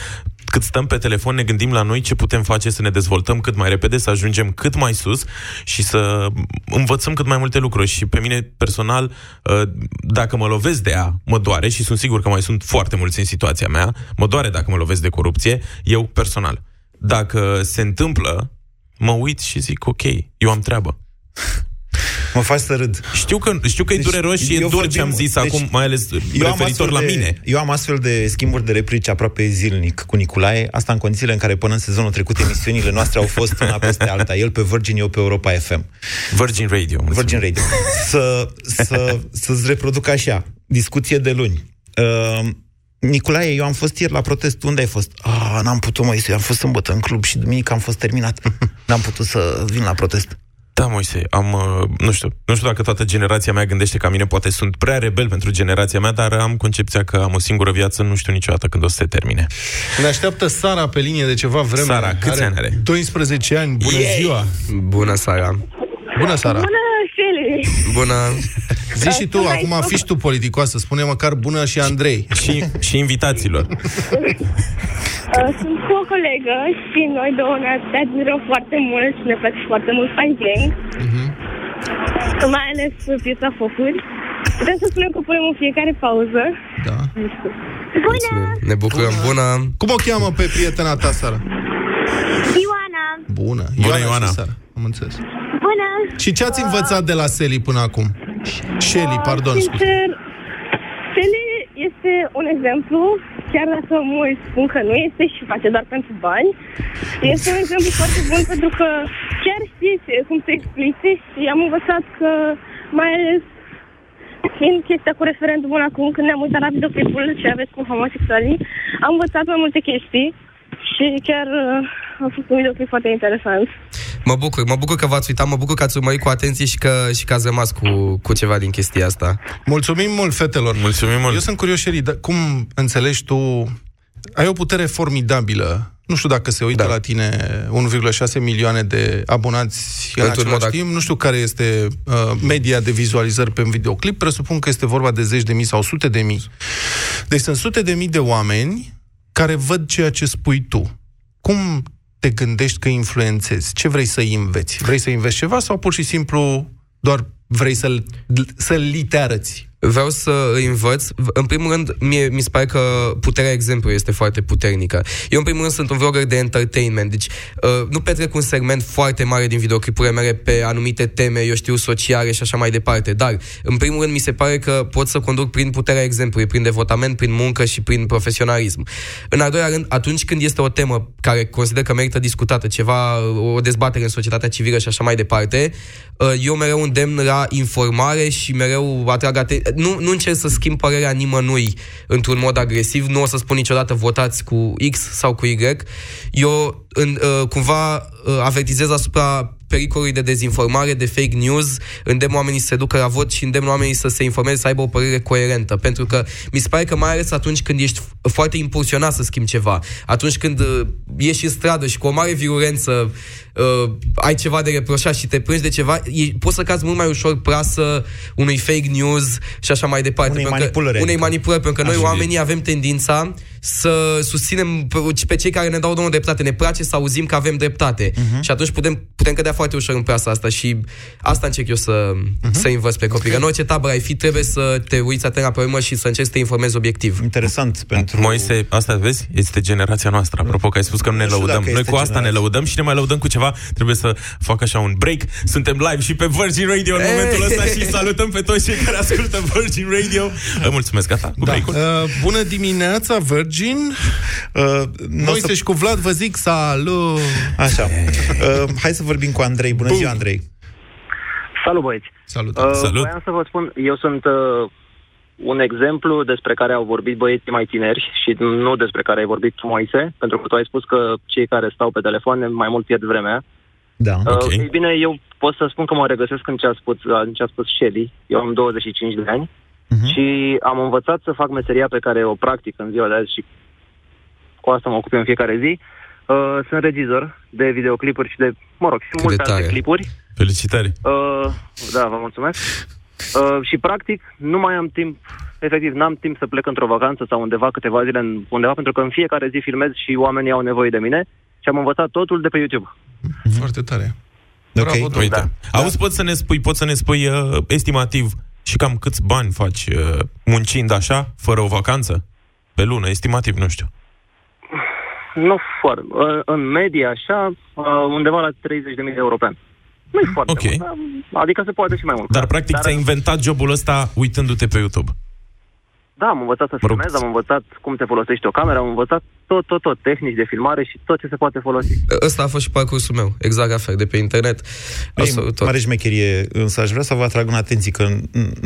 cât stăm pe telefon, ne gândim la noi ce putem face să ne dezvoltăm cât mai repede, să ajungem cât mai sus și să învățăm cât mai multe lucruri. Și pe mine, personal, uh, dacă mă lovesc de ea, mă doare și sunt sigur că mai sunt foarte mulți în situația mea, mă doare dacă mă lovesc de corupție, eu personal. Dacă se întâmplă, mă uit și zic, ok, eu am treabă. (laughs) Mă faci să râd. Știu că, știu că deci, e dureros și e dur ce am zis deci, acum, mai ales eu referitor la de, mine. Eu am astfel de schimburi de replici aproape zilnic cu Nicolae, asta în condițiile în care până în sezonul trecut emisiunile noastre au fost una peste alta. El pe Virgin, eu pe Europa FM. Virgin Radio. Mulțumim. Virgin Radio. Să, să, să-ți reproduc așa, discuție de luni. Uh, Nicolae, eu am fost ieri la protest. Unde ai fost? Ah, n-am putut, mai am fost sâmbătă în club și duminică am fost terminat. N-am putut să vin la protest. Da, Moise, am, uh, nu știu, nu știu dacă toată generația mea gândește ca mine, poate sunt prea rebel pentru generația mea, dar am concepția că am o singură viață, nu știu niciodată când o să se termine. Ne așteaptă Sara pe linie de ceva vreme. Sara, câți are ani are? 12 ani, bună Yay! ziua! Bună, Sara! Bună, Sara! Bună, Feli! Bună! (laughs) Zici și tu, acum fiși tu politicoasă, spune măcar bună și Andrei. și, și invitaților. (laughs) Uh, sunt cu o colegă și noi două ne admirăm foarte mult și ne place foarte mult Fine Gang. Uh-huh. Mai ales piesa Focuri. Putem să spunem că punem în fiecare pauză. Da. Bună! Ne bucurăm, bună! Cum o cheamă pe prietena ta, Sara? Ioana! Bună! Bună, Ioana! Ioana. Sara. Am înțeles. Bună! Și ce ați învățat de la Seli până acum? Shelly, pardon, uh, Sincer, Seli este un exemplu chiar dacă mulți spun că nu este și face doar pentru bani, este un exemplu foarte bun pentru că chiar știe cum se explice și am învățat că mai ales fiind chestia cu referendumul acum, când ne-am uitat la videoclipul ce aveți cu homosexualii, am învățat mai multe chestii și chiar uh, a fost un videoclip foarte interesant. Mă bucur, mă bucur că v-ați uitat, mă bucur că ați urmărit cu atenție și că, și că ați rămas cu, cu ceva din chestia asta. Mulțumim mult, fetelor. Mulțumim mult. Eu sunt curios, Sheri, dar cum înțelegi tu... Ai o putere formidabilă. Nu știu dacă se uită da. la tine 1,6 milioane de abonați în Pentru același timp. Nu știu care este uh, media de vizualizări pe un videoclip. Presupun că este vorba de zeci de mii sau sute de mii. Deci sunt sute de mii de oameni care văd ceea ce spui tu. Cum te gândești că influențezi? Ce vrei să înveți? Vrei să înveți ceva sau pur și simplu doar vrei să-l, să-l li te arăți? Vreau să îi învăț. În primul rând, mie, mi se pare că puterea exemplu este foarte puternică. Eu, în primul rând, sunt un vlogger de entertainment, deci uh, nu petrec un segment foarte mare din videoclipurile mele pe anumite teme, eu știu, sociale și așa mai departe, dar, în primul rând, mi se pare că pot să conduc prin puterea exemplului, prin devotament, prin muncă și prin profesionalism. În al doilea rând, atunci când este o temă care consider că merită discutată, ceva, o dezbatere în societatea civilă și așa mai departe, uh, eu mereu îndemn la informare și mereu atrag atenție nu, nu încerc să schimb părerea nimănui într-un mod agresiv, nu o să spun niciodată votați cu X sau cu Y. Eu în, uh, cumva uh, avertizez asupra pericolului de dezinformare, de fake news, îndemn oamenii să se ducă la vot și îndemn oamenii să se informeze, să aibă o părere coerentă. Pentru că mi se pare că mai ales atunci când ești foarte impulsionat să schimbi ceva, atunci când uh, ieși în stradă și cu o mare virulență uh, ai ceva de reproșat și te plângi de ceva, e, poți să cazi mult mai ușor prasă unui fake news și așa mai departe. Unei manipulări. Unei adică. manipulări, pentru că noi oamenii avem tendința să susținem pe, pe cei care ne dau domnul dreptate. Ne place să auzim că avem dreptate. Uh-huh. Și atunci putem, putem cădea foarte ușor în prasa asta și asta încerc eu să, uh-huh. să învăț pe copii. Okay. În orice tabără ai fi, trebuie să te uiți atent la problemă și să încerci să te informezi obiectiv. Interesant pentru... Moise, asta vezi? Este generația noastră. Apropo că ai spus că nu ne lăudăm. Noi cu asta generația. ne lăudăm și ne mai lăudăm cu ceva. Trebuie să fac așa un break. Suntem live și pe Virgin Radio în hey. momentul ăsta și salutăm pe toți cei care ascultă Virgin Radio. Mulțumesc, gata, cu da. uh, Bună dimineața, Virgin. Uh, Moise să... cu Vlad vă zic salut! Așa. Uh, hai să vorbim cu Andrei. Bună Bum. ziua, Andrei! Salut, băieți! Salut! Uh, Salut! Voiam să vă spun, eu sunt uh, un exemplu despre care au vorbit băieții mai tineri și nu despre care ai vorbit tu, Moise, pentru că tu ai spus că cei care stau pe telefon mai mult pierd vremea. Da. Uh, Ok. Ei bine, eu pot să spun că mă regăsesc în ce a spus, în ce a spus Shelly. Eu am 25 de ani Mhm. și am învățat să fac meseria pe care o practic în ziua de azi și cu asta mă ocup în fiecare zi. Uh, sunt regizor de videoclipuri și de, mă rog, și Cât multe de tare. alte clipuri. Felicitări. Uh, da, vă mulțumesc. Uh, și practic nu mai am timp, efectiv, n-am timp să plec într-o vacanță sau undeva câteva zile în, undeva, pentru că în fiecare zi filmez și oamenii au nevoie de mine și am învățat totul de pe YouTube. Foarte tare. Ok. Bravo, domnule. Uite. Da. Auzi, poți să ne spui, poți să ne spui uh, estimativ și cam câți bani faci uh, muncind așa, fără o vacanță? Pe lună, estimativ, nu știu. Nu foarte. Uh, În medie, așa, uh, undeva la 30.000 de euro pe an. Nu e foarte Ok. mult, dar- adică se poate și mai mult. Dar, practic, Dar- ți-ai inventat jobul ăsta uitându-te pe YouTube. Da, am învățat să Mă rog. filmez, am învățat cum se folosește o cameră, am învățat tot, tot, tot, tehnici de filmare și tot ce se poate folosi. Ăsta a fost și parcursul meu, exact la fel, de pe internet. Absolut Ei, tot. mare șmecherie, însă aș vrea să vă atrag în atenție că n-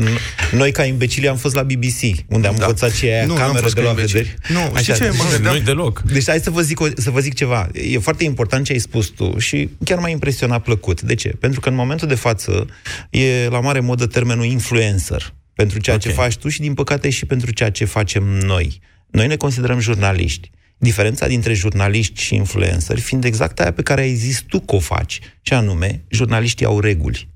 n- noi ca imbecili am fost la BBC, unde am Da. învățat ce e aia, Nu, n-am cameră fost de ca la imbecili. vederi. Nu, știi ce, mă gândeam- Nu deloc. Deci hai să vă, zic o, să vă zic ceva. E foarte important ce ai spus tu și chiar m-a impresionat plăcut. De ce? Pentru că în momentul de față e la mare modă termenul influencer pentru ceea okay. ce Ok. faci tu și, din păcate, și pentru ceea ce facem noi. Noi ne considerăm jurnaliști. Diferența dintre jurnaliști și influenceri fiind exact aia pe care ai zis tu că o faci, și anume, jurnaliștii au reguli.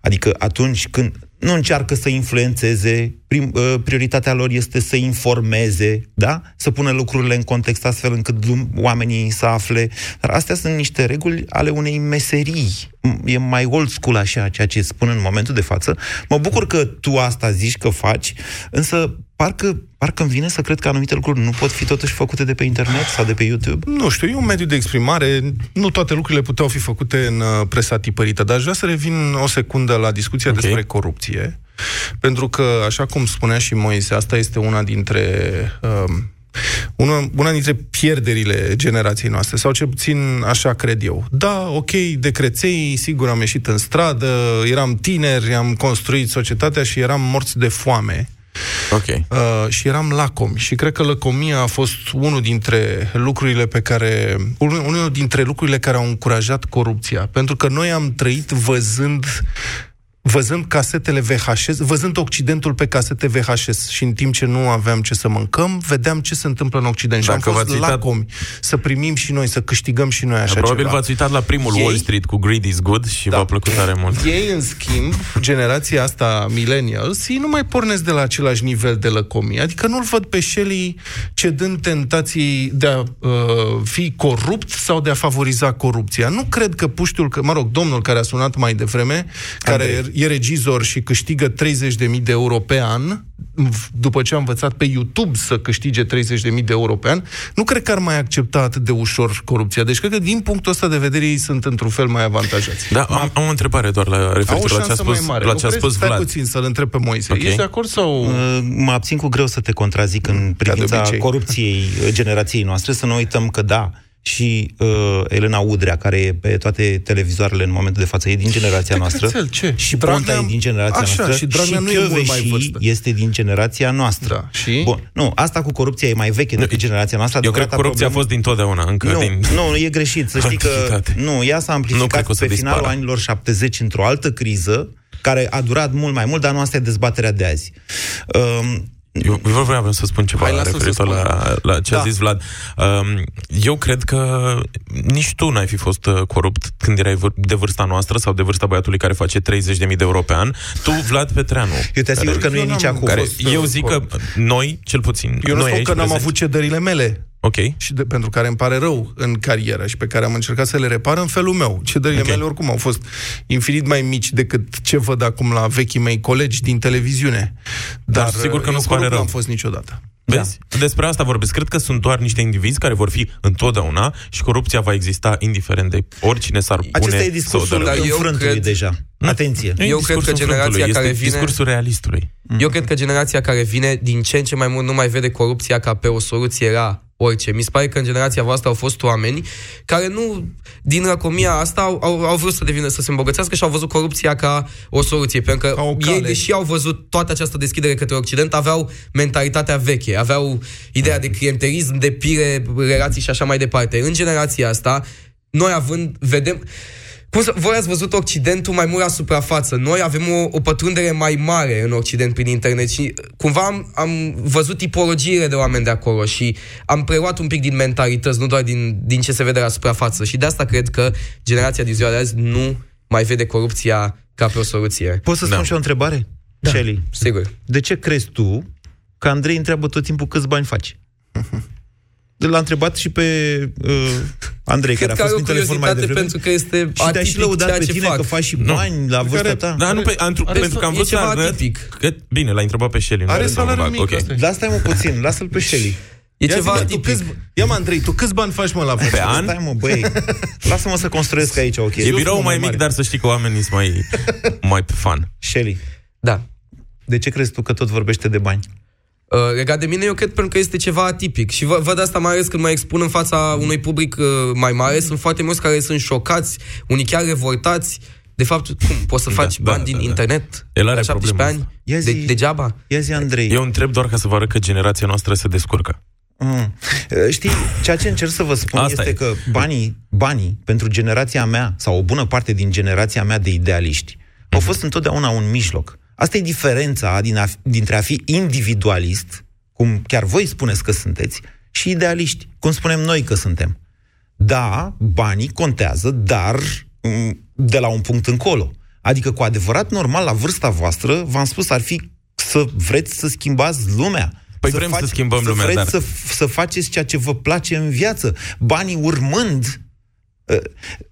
Adică atunci când nu încearcă să influențeze, prim, uh, prioritatea lor este să informeze, da? Să pună lucrurile în context astfel încât lum- oamenii să afle. Dar astea sunt niște reguli ale unei meserii. M- E mai old school așa, ceea ce spun în momentul de față. Mă bucur că tu asta zici că faci, însă parcă, parcă îmi vine să cred că anumite lucruri nu pot fi totuși făcute de pe internet sau de pe YouTube. Nu știu, e un mediu de exprimare, nu toate lucrurile puteau fi făcute în uh, presa tipărită, dar aș vrea să revin o secundă la discuția Ok. okay. despre corupție, pentru că, așa cum spunea și Moise, asta este una dintre... Um, una, una dintre pierderile generației noastre, sau cel puțin așa cred eu. Da, ok, de creței, sigur am ieșit în stradă, eram tineri, am construit societatea și eram morți de foame. Ok. Uh, și eram lacomi. Și cred că lăcomia a fost unul dintre lucrurile pe care. Unul, unul dintre lucrurile care au încurajat corupția. Pentru că noi am trăit văzând văzând casetele VHS, văzând Occidentul pe casete VHS și în timp ce nu aveam ce să mâncăm, vedeam ce se întâmplă în Occident. Dacă și am fost v-ați uitat- lacomi să primim și noi, să câștigăm și noi așa Probabil ceva. v-ați uitat la primul Ei- Wall Street cu Greed is Good și Da. v-a plăcut tare mult. Ei, în schimb, generația asta, millennials, ei nu mai pornesc de la același nivel de lăcomie. Adică nu-l văd pe Shelley cedând tentației de a uh, fi corupt sau de a favoriza corupția. Nu cred că puștiul, că, mă rog, domnul care a sunat mai devreme, care e regizor și câștigă 30.000 de euro pe an, după ce a învățat pe YouTube să câștige 30.000 de euro pe an, nu cred că ar mai accepta atât de ușor corupția. Deci cred că din punctul ăsta de vedere ei sunt într-un fel mai avantajați. Da, am, am o întrebare doar la Au o referitor la ce a șansă mai spus, mare. la ce a Lucrezi- spus stai Vlad. puțin să-l întreb pe Moise. Ok. Ești de acord sau... Uh, Mă abțin cu greu să te contrazic în privința obicei. corupției uh, generației noastre, să nu uităm că da, și uh, Elena Udrea, care e pe toate televizoarele în momentul de față, e din generația Ce noastră. crețel, ce? Și Dragnea- Ponta e din generația Așa, noastră. și Dragnea nu e mult mai Kövesi vârstă. este din generația noastră. Da, și? Bun, nu, asta cu corupția e mai veche decât generația noastră. Eu cred că Adevărata corupția a problemă- fost dintotdeauna, încă nu, din... nu, e greșit. Să știi că Antichitate. nu, ea s-a Nu amplificat cred că o să pe finalul dispară. anilor 70 într-o altă criză care a durat mult mai mult, dar nu asta e dezbaterea de azi. Um, Eu, eu vreau să spun ceva Hai, lasă-l să referitor la, la ce a Da. zis Vlad. Um, eu cred că nici tu n-ai fi fost uh, corupt când erai vâr- de vârsta noastră sau de vârsta băiatului care face 30.000 de euro pe an. Tu, Vlad Petreanu. Eu te asigur care- că nu e Eu nici n-am- acum. care, fost, uh, eu zic că noi, cel puțin, Eu nu noi spun aici că n-am prezenți- avut cedările mele Ok. și de, pentru care îmi pare rău în carieră și pe care am încercat să le repar în felul meu. Cedările Ok. mele oricum au fost infinit mai mici decât ce văd acum la vechii mei colegi din televiziune. Dar, sigur că eu nu-ți pare corupt rău. n-am fost niciodată. Vezi? Despre asta vorbesc. Cred că sunt doar niște indivizi care vor fi întotdeauna și corupția va exista indiferent de oricine s-ar pune Acesta e să o discursul dărâme. Dar eu înfrântului cred- deja. Atenție. Nu e Eu cred că discursul generația frântului, care este vine- discursul realistului. Eu cred că generația care vine din ce în ce mai mult nu mai vede corupția ca pe o soluție la orice. Mi se pare că în generația voastră au fost oameni care nu, din răcomia asta, au, au, au vrut să devină, să se îmbogățească și au văzut corupția ca o soluție. Pentru că Ca o ei, cale. deși au văzut toată această deschidere către Occident, aveau mentalitatea veche, aveau ideea de clientelism, de pire, relații și așa mai departe. În generația asta, noi având, vedem, cum să, voi ați văzut Occidentul mai mult la suprafață. Noi avem o, o pătrundere mai mare în Occident prin internet și cumva am, am văzut tipologiile de oameni de acolo și am preluat un pic din mentalități, nu doar din, din ce se vede la suprafață. Și de asta cred că generația din ziua de azi nu mai vede corupția ca pe o soluție. Poți să spun Da. și o întrebare? Da, Shelly. sigur. De ce crezi tu că Andrei întreabă tot timpul câți bani faci? L-a întrebat și pe uh, Andrei, Cred (laughs) care că a are fost o în telefon mai curiozitate devreme. pentru că este și te-a și atipic lăudat ceea pe ce tine fac. că faci și Nu. bani la vârsta Care- ta. Da, nu, pe, antru, Are- pentru că am e vrut să ceva arăt atipic. Că, bine, l-a întrebat pe Shelly. nu Are pe salariu domnul mic, Bag, asta e. Dar stai mă puțin, lasă-l pe Shelly. E Ia ceva zi, mă, tu atipic. câți, ia mă, Andrei, tu câți bani faci, mă, la Pe vârstă? an? Stai mă, băi. (laughs) Lasă-mă să construiesc aici o chestie. E birou mai mic, mare. dar să știi că oamenii sunt mai, mai pe fan. Shelly, Da. de ce crezi tu că tot vorbește de bani? Uh, legat de mine, eu cred pentru că este ceva atipic. Și vă, văd asta mai ales când mă expun în fața unui public uh, mai mare. Sunt foarte mulți care sunt șocați, unii chiar revoltați. De fapt, cum, poți să faci da, bani da, din da. internet? El are la 17 problema ani? Ia De, zi- degeaba? Ia zi, Andrei. Eu întreb doar ca să vă arăt că generația noastră se descurcă. Mm. Știi, ceea ce încerc să vă spun Asta este e. că banii, banii pentru generația mea, sau o bună parte din generația mea de idealiști, au fost întotdeauna un mijloc. Asta e diferența din a, dintre a fi individualist, cum chiar voi spuneți că sunteți, și idealiști, cum spunem noi că suntem. Da, banii contează, dar mm, de la un punct încolo. Adică, cu adevărat normal, la vârsta voastră, v-am spus, ar fi să vreți să schimbați lumea. Păi vrem să schimbăm să lumea, vreți dar- să, să faceți ceea ce vă place în viață. Banii urmând Uh,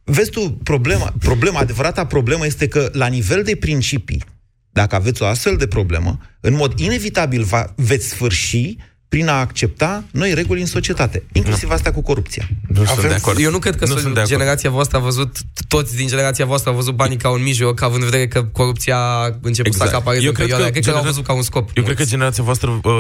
Vezi tu, problema, problema, adevărata problemă este că la nivel de principii, dacă aveți o astfel de problemă, în mod inevitabil va, veți sfârși prin a accepta noi reguli în societate, inclusiv astea cu corupția. Nu sunt de acord. Eu nu cred că nu nu sunt de acord. generația voastră a văzut, toți din generația voastră au văzut banii ca un mijloc, având în vedere că corupția a început Exact. să acapareze în perioada. Cred că l-au văzut ca un scop. Eu cred că generația voastră uh,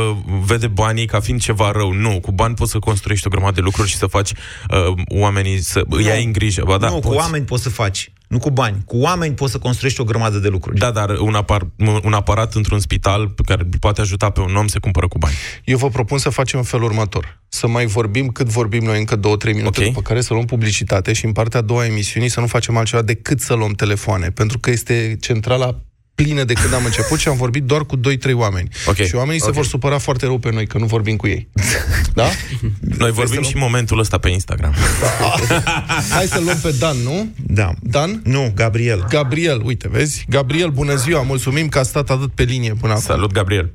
vede banii ca fiind ceva rău. Nu, cu bani poți să construiești o grămadă de lucruri și să faci uh, oamenii să îi ai în grijă. Ba, da, nu, cu poți. oameni poți să faci, nu cu bani. Cu oameni poți să construiești o grămadă de lucruri. Da, dar un, apar, un aparat într-un spital pe care îl poate ajuta pe un om se cumpără cu bani. Eu vă propun să facem în felul următor. Să mai vorbim cât vorbim noi încă 2-3 minute, Ok. după care să luăm publicitate și în partea a doua a emisiunii să nu facem altceva decât să luăm telefoane, pentru că este centrala plină de când am început și am vorbit doar cu 2-3 oameni. Ok. Și oamenii se Ok. vor supăra foarte rău pe noi că nu vorbim cu ei. (laughs) Da? Noi vorbim și în momentul ăsta pe Instagram. (laughs) Hai să luăm pe Dan, nu? Da. Dan? Nu, Gabriel. Gabriel, uite, vezi? Gabriel, bună ziua, mulțumim că a stat atât pe linie până acum. Salut, Gabriel.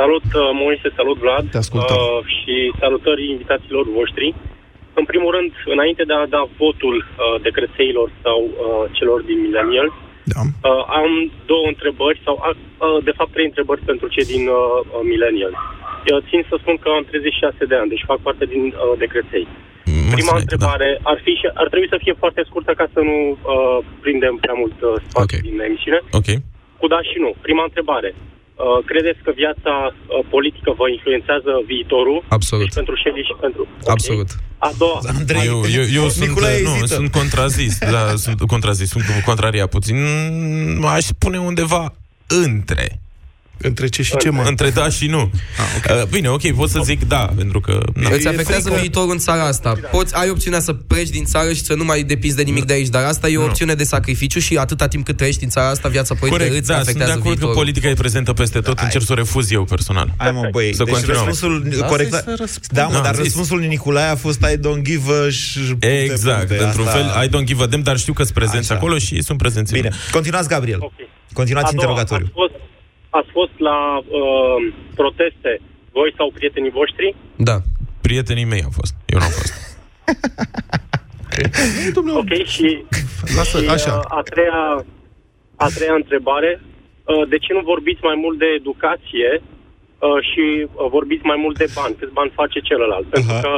Salut, uh, Moise, salut, Vlad. Te ascultăm. Uh, și salutări invitațiilor voștri. În primul rând, înainte de a da votul uh, decrețeilor sau uh, celor din Millennial, Da. uh, am două întrebări, sau uh, uh, de fapt trei întrebări pentru cei din uh, uh, Millennial. Eu țin să spun că am 36 de ani, deci fac parte din uh, decreței. Prima Mulțumesc, întrebare ar, fi și, ar trebui să fie foarte scurtă ca să nu uh, prindem prea mult uh, spațiu Ok. din emisiune. Ok. Cu da și nu. Prima întrebare. Uh, credeți că viața uh, politică vă influențează viitorul? Absolut. Deci pentru Shelly și pentru... Ok. Absolut. A doua. Andrei, Eu, eu, eu sunt, Nicolae nu, ezită. sunt contrazis, da, sunt contrazis, sunt contrariat puțin. Mm, Aș spune undeva între. Între ce și ce, mă? Între da și nu. Uh, Bine, ok, pot să zic da, pentru că... Na. Îți afectează viitorul în țara asta. Poți, ai opțiunea să pleci din țară și să nu mai depinzi de nimic de aici, dar asta e o opțiune de sacrificiu și atâta timp cât trăiești în țara asta, viața politică Corect, îți da, sunt de afectează acord că viitorul. politica e prezentă peste tot, încerc să o refuz eu personal. Hai mă, băi, Să deci continuăm. răspunsul Lasă-i corect. să răspundă. Da, mă, Da, dar am zis. răspunsul lui Nicolae a fost I don't give a sh... puncte, Exact, puncte. într-un Asta- fel, I don't give a damn, dar știu că sunt prezenți Așa. acolo și sunt prezenți. Bine, continuați, Gabriel. Ok. Continuați A doua, interogatoriul. Ați fost, ați fost la uh, proteste, voi sau prietenii voștri? Da. Prietenii mei au fost, eu n-am fost. Ok, și, Lasă, și așa. Uh, a, treia, a treia întrebare. Uh, de ce nu vorbiți mai mult de educație uh, și uh, vorbiți mai mult de bani? Câți bani face celălalt? Pentru Aha. că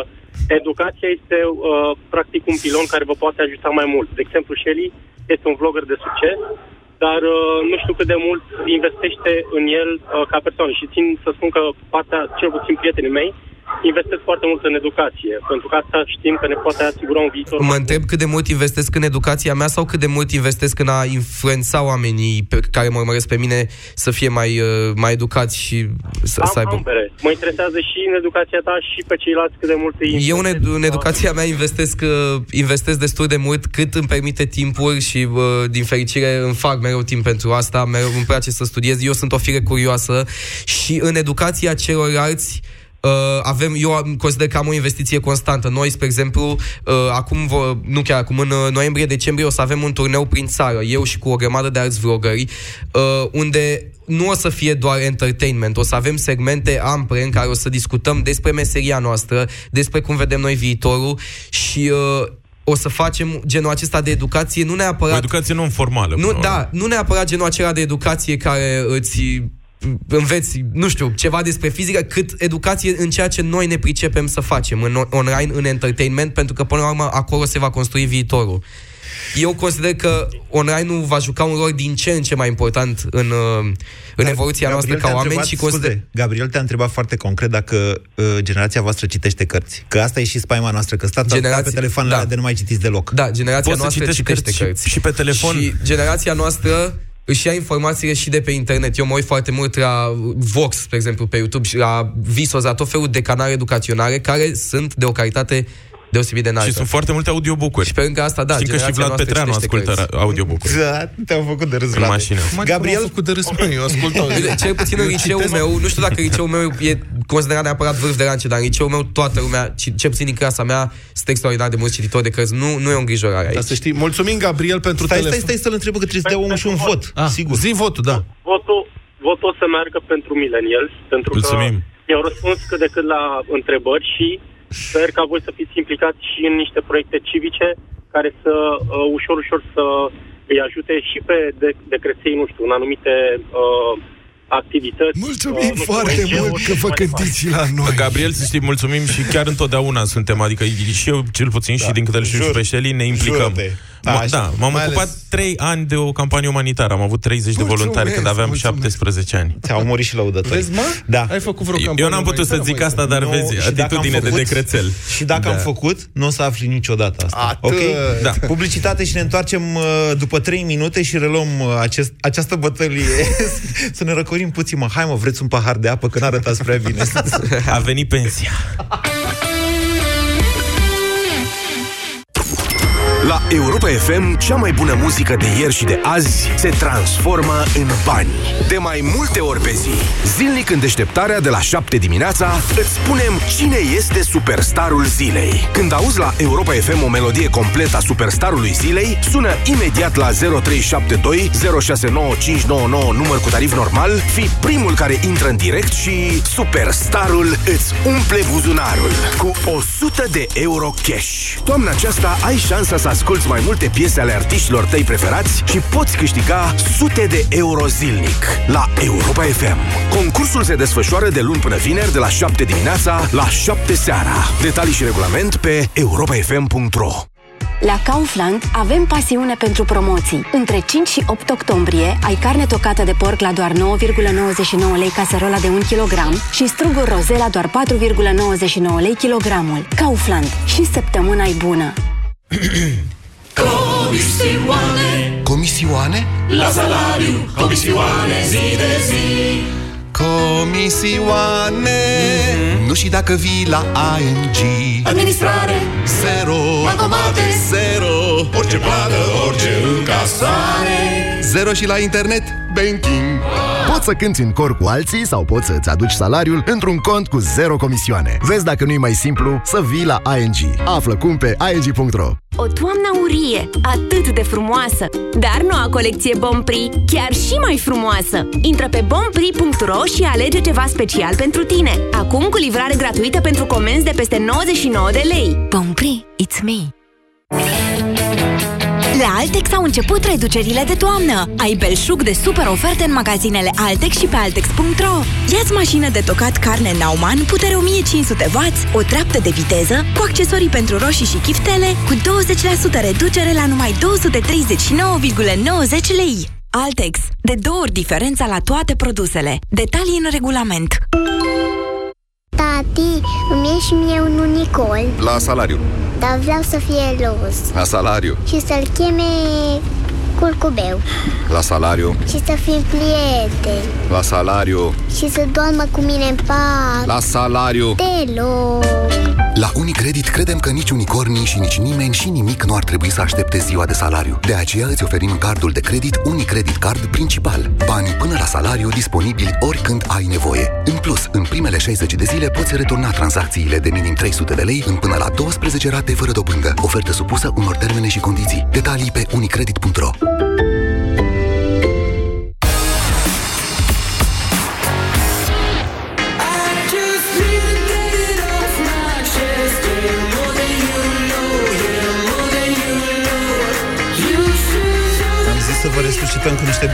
educația este uh, practic un pilon care vă poate ajuta mai mult. De exemplu, Shelly este un vlogger de succes, dar uh, nu știu cât de mult investește în el uh, ca persoană. Și țin să spun că partea, cel puțin prietenii mei, investesc foarte mult în educație, pentru că asta știm că ne poate asigura un viitor. Mă întreb cât de mult investesc în educația mea sau cât de mult investesc în a influența oamenii pe care mă urmăresc pe mine să fie mai, uh, mai educați și să, Am, să aibă... ambele. Mă interesează și în educația ta și pe ceilalți cât de mult îi Eu în, ed- în educația mea investesc, uh, investesc destul de mult cât îmi permite timpul și uh, din fericire îmi fac mereu timp pentru asta, mereu îmi place să studiez. Eu sunt o fire curioasă și în educația celorlalți Uh, avem, eu am- consider că am o investiție constantă. Noi, spre exemplu, uh, acum, vă, nu chiar acum, în uh, noiembrie-decembrie o să avem un turneu prin țară, eu și cu o grămadă de alți vlogări, uh, unde nu o să fie doar entertainment, o să avem segmente ample în care o să discutăm despre meseria noastră, despre cum vedem noi viitorul și uh, o să facem genul acesta de educație, nu neapărat... O educație non-formală. Nu, până la da, nu neapărat genul acela de educație care îți înveți, nu știu, ceva despre fizică, cât educație în ceea ce noi ne pricepem să facem, în online, în entertainment, pentru că până la urmă acolo se va construi viitorul. Eu consider că online-ul va juca un rol din ce în ce mai important în, uh, în evoluția noastră ca te-a oameni întrebat, și consider... scuze, Gabriel te-a întrebat foarte concret dacă uh, generația voastră citește cărți. Că asta e și spaima noastră, că stați Generația- Generația... pe telefoanele da. da. de nu mai citiți deloc. Da, generația Poți să noastră citești citește cărți și- cărți. și pe telefon? Și generația noastră își ia informațiile și de pe internet. Eu mă uit foarte mult la Vox, spre exemplu, pe YouTube și la Visos, la tot felul de canale educaționale care sunt de o calitate deosebit de înaltă. Și sunt foarte multe audiobook-uri. Și pe lângă asta, da, Știm că și generația Vlad noastră Petreanu citește ascultă cărți. audiobook-uri. Da, te-au făcut de râs, În Vlad. mașină. Gabriel, făcut de râs, mă, eu ascultau. (laughs) Bine, Cel puțin în liceul meu, nu știu dacă liceul meu e considerat neapărat vârf de lance, dar în liceul meu toată lumea, ci- cel puțin din clasa mea, sunt extraordinar de mulți cititori de cărți. Nu, nu e o îngrijorare aici. Dar să știi, mulțumim, Gabriel, pentru stai, telefon. stai, stai să-l întreb că trebuie să dea omul și un vot. Ah, sigur. Zi votul, da. Votul, votul o să meargă pentru millennials, pentru Mulțumim. că mi-au răspuns cât de cât la întrebări și sper ca voi să fiți implicați și în niște proiecte civice care să uh, ușor, ușor să îi ajute și pe de, decreței, nu știu, în anumite uh, activități. Mulțumim uh, nu știu, foarte ONG-uri mult că și vă mai departe. gândiți la noi. Gabriel, să știi, mulțumim și chiar întotdeauna suntem, adică și eu cel puțin și din câte îl știu și pe Șeli, ne implicăm. jură-te. Da, Așa. da, m-am Mai ocupat ales- 3 ani de o campanie umanitară. Am avut 30 de Mulțumesc, voluntari când aveam mulțumesc. 17 ani. Ți-au murit și lăudători. Vezi, mă? Da. Ai făcut vreo Eu campanie n-am putut să umanitară, zic măi, asta, dar Nu, vezi, și dacă am atitudine de făcut- decrețel. Și dacă Da. am făcut, nu o să afli niciodată asta. Atât. Ok? Da. Publicitate și ne întoarcem uh, după 3 minute și reluăm uh, acest, această bătălie. (laughs) să ne răcorim puțin, mă. Hai mă, vreți un pahar de apă, că n-arătați prea bine. A venit pensia. La Europa FM, cea mai bună muzică de ieri și de azi se transformă în bani. De mai multe ori pe zi. Zilnic în deșteptarea de la 7 dimineața, îți spunem cine este superstarul zilei. Când auzi la Europa FM o melodie completă a superstarului zilei, sună imediat la 0372 069599 număr cu tarif normal, fi primul care intră în direct și superstarul îți umple buzunarul cu 100 de euro cash. Toamna aceasta ai șansa să asculti mai multe piese ale artiștilor tăi preferați și poți câștiga sute de euro zilnic la Europa FM. Concursul se desfășoară de luni până vineri de la 7 dimineața la 7 seara. Detalii și regulament pe europafm.ro La Kaufland avem pasiune pentru promoții. Între 5 și 8 octombrie ai carne tocată de porc la doar 9,99 lei caserola de 1 kg și struguri roze la doar 4,99 lei kilogramul. Kaufland. Și săptămâna e bună! (clears throat) Comisioane. Comisioane? La salariu, comisioane zi de zi. Comisioane. Nu și dacă vii la ING Administrare, Zero. Bancomate, Zero orice plată, orice încasare. Zero și la internet banking Poți să cânti în cor cu alții sau poți să-ți aduci salariul într-un cont cu zero comisioane. Vezi dacă nu-i mai simplu să vii la ING. Află cum pe ing.ro O toamnă aurie, atât de frumoasă Dar noua colecție Bompri, chiar și mai frumoasă Intră pe bompri.ro și alege ceva special pentru tine Acum cu livrare gratuită pentru comenzi de peste 99 de lei Bompri, it's me! La Altex au început reducerile de toamnă. Ai belșug de super oferte în magazinele Altex și pe Altex.ro. Iați mașină de tocat carne Nauman, putere 1500W, o treaptă de viteză, cu accesorii pentru roșii și chiftele, cu 20% reducere la numai 239,90 lei. Altex. De două ori diferența la toate produsele. Detalii în regulament. Tati, Tati, îmi e și mie un unicol, La salariu. Dar vreau să fie roz La salariu. și să-l cheme curcubeu La salariu. și să fim prieteni La salariu. și să doarmă cu mine în pat. La salariu. Deloc. La Unicredit credem că nici unicornii și nici nimeni și nimic nu ar trebui să aștepte ziua de salariu. De aceea îți oferim cardul de credit Unicredit Card principal. Banii până la salariu disponibili oricând ai nevoie. În plus, în primele 60 de zile poți returna tranzacțiile de minim 300 de lei în până la 12 rate fără dobândă. Ofertă supusă unor termene și condiții. Detalii pe unicredit.ro am zis să vă resuscităm cu niște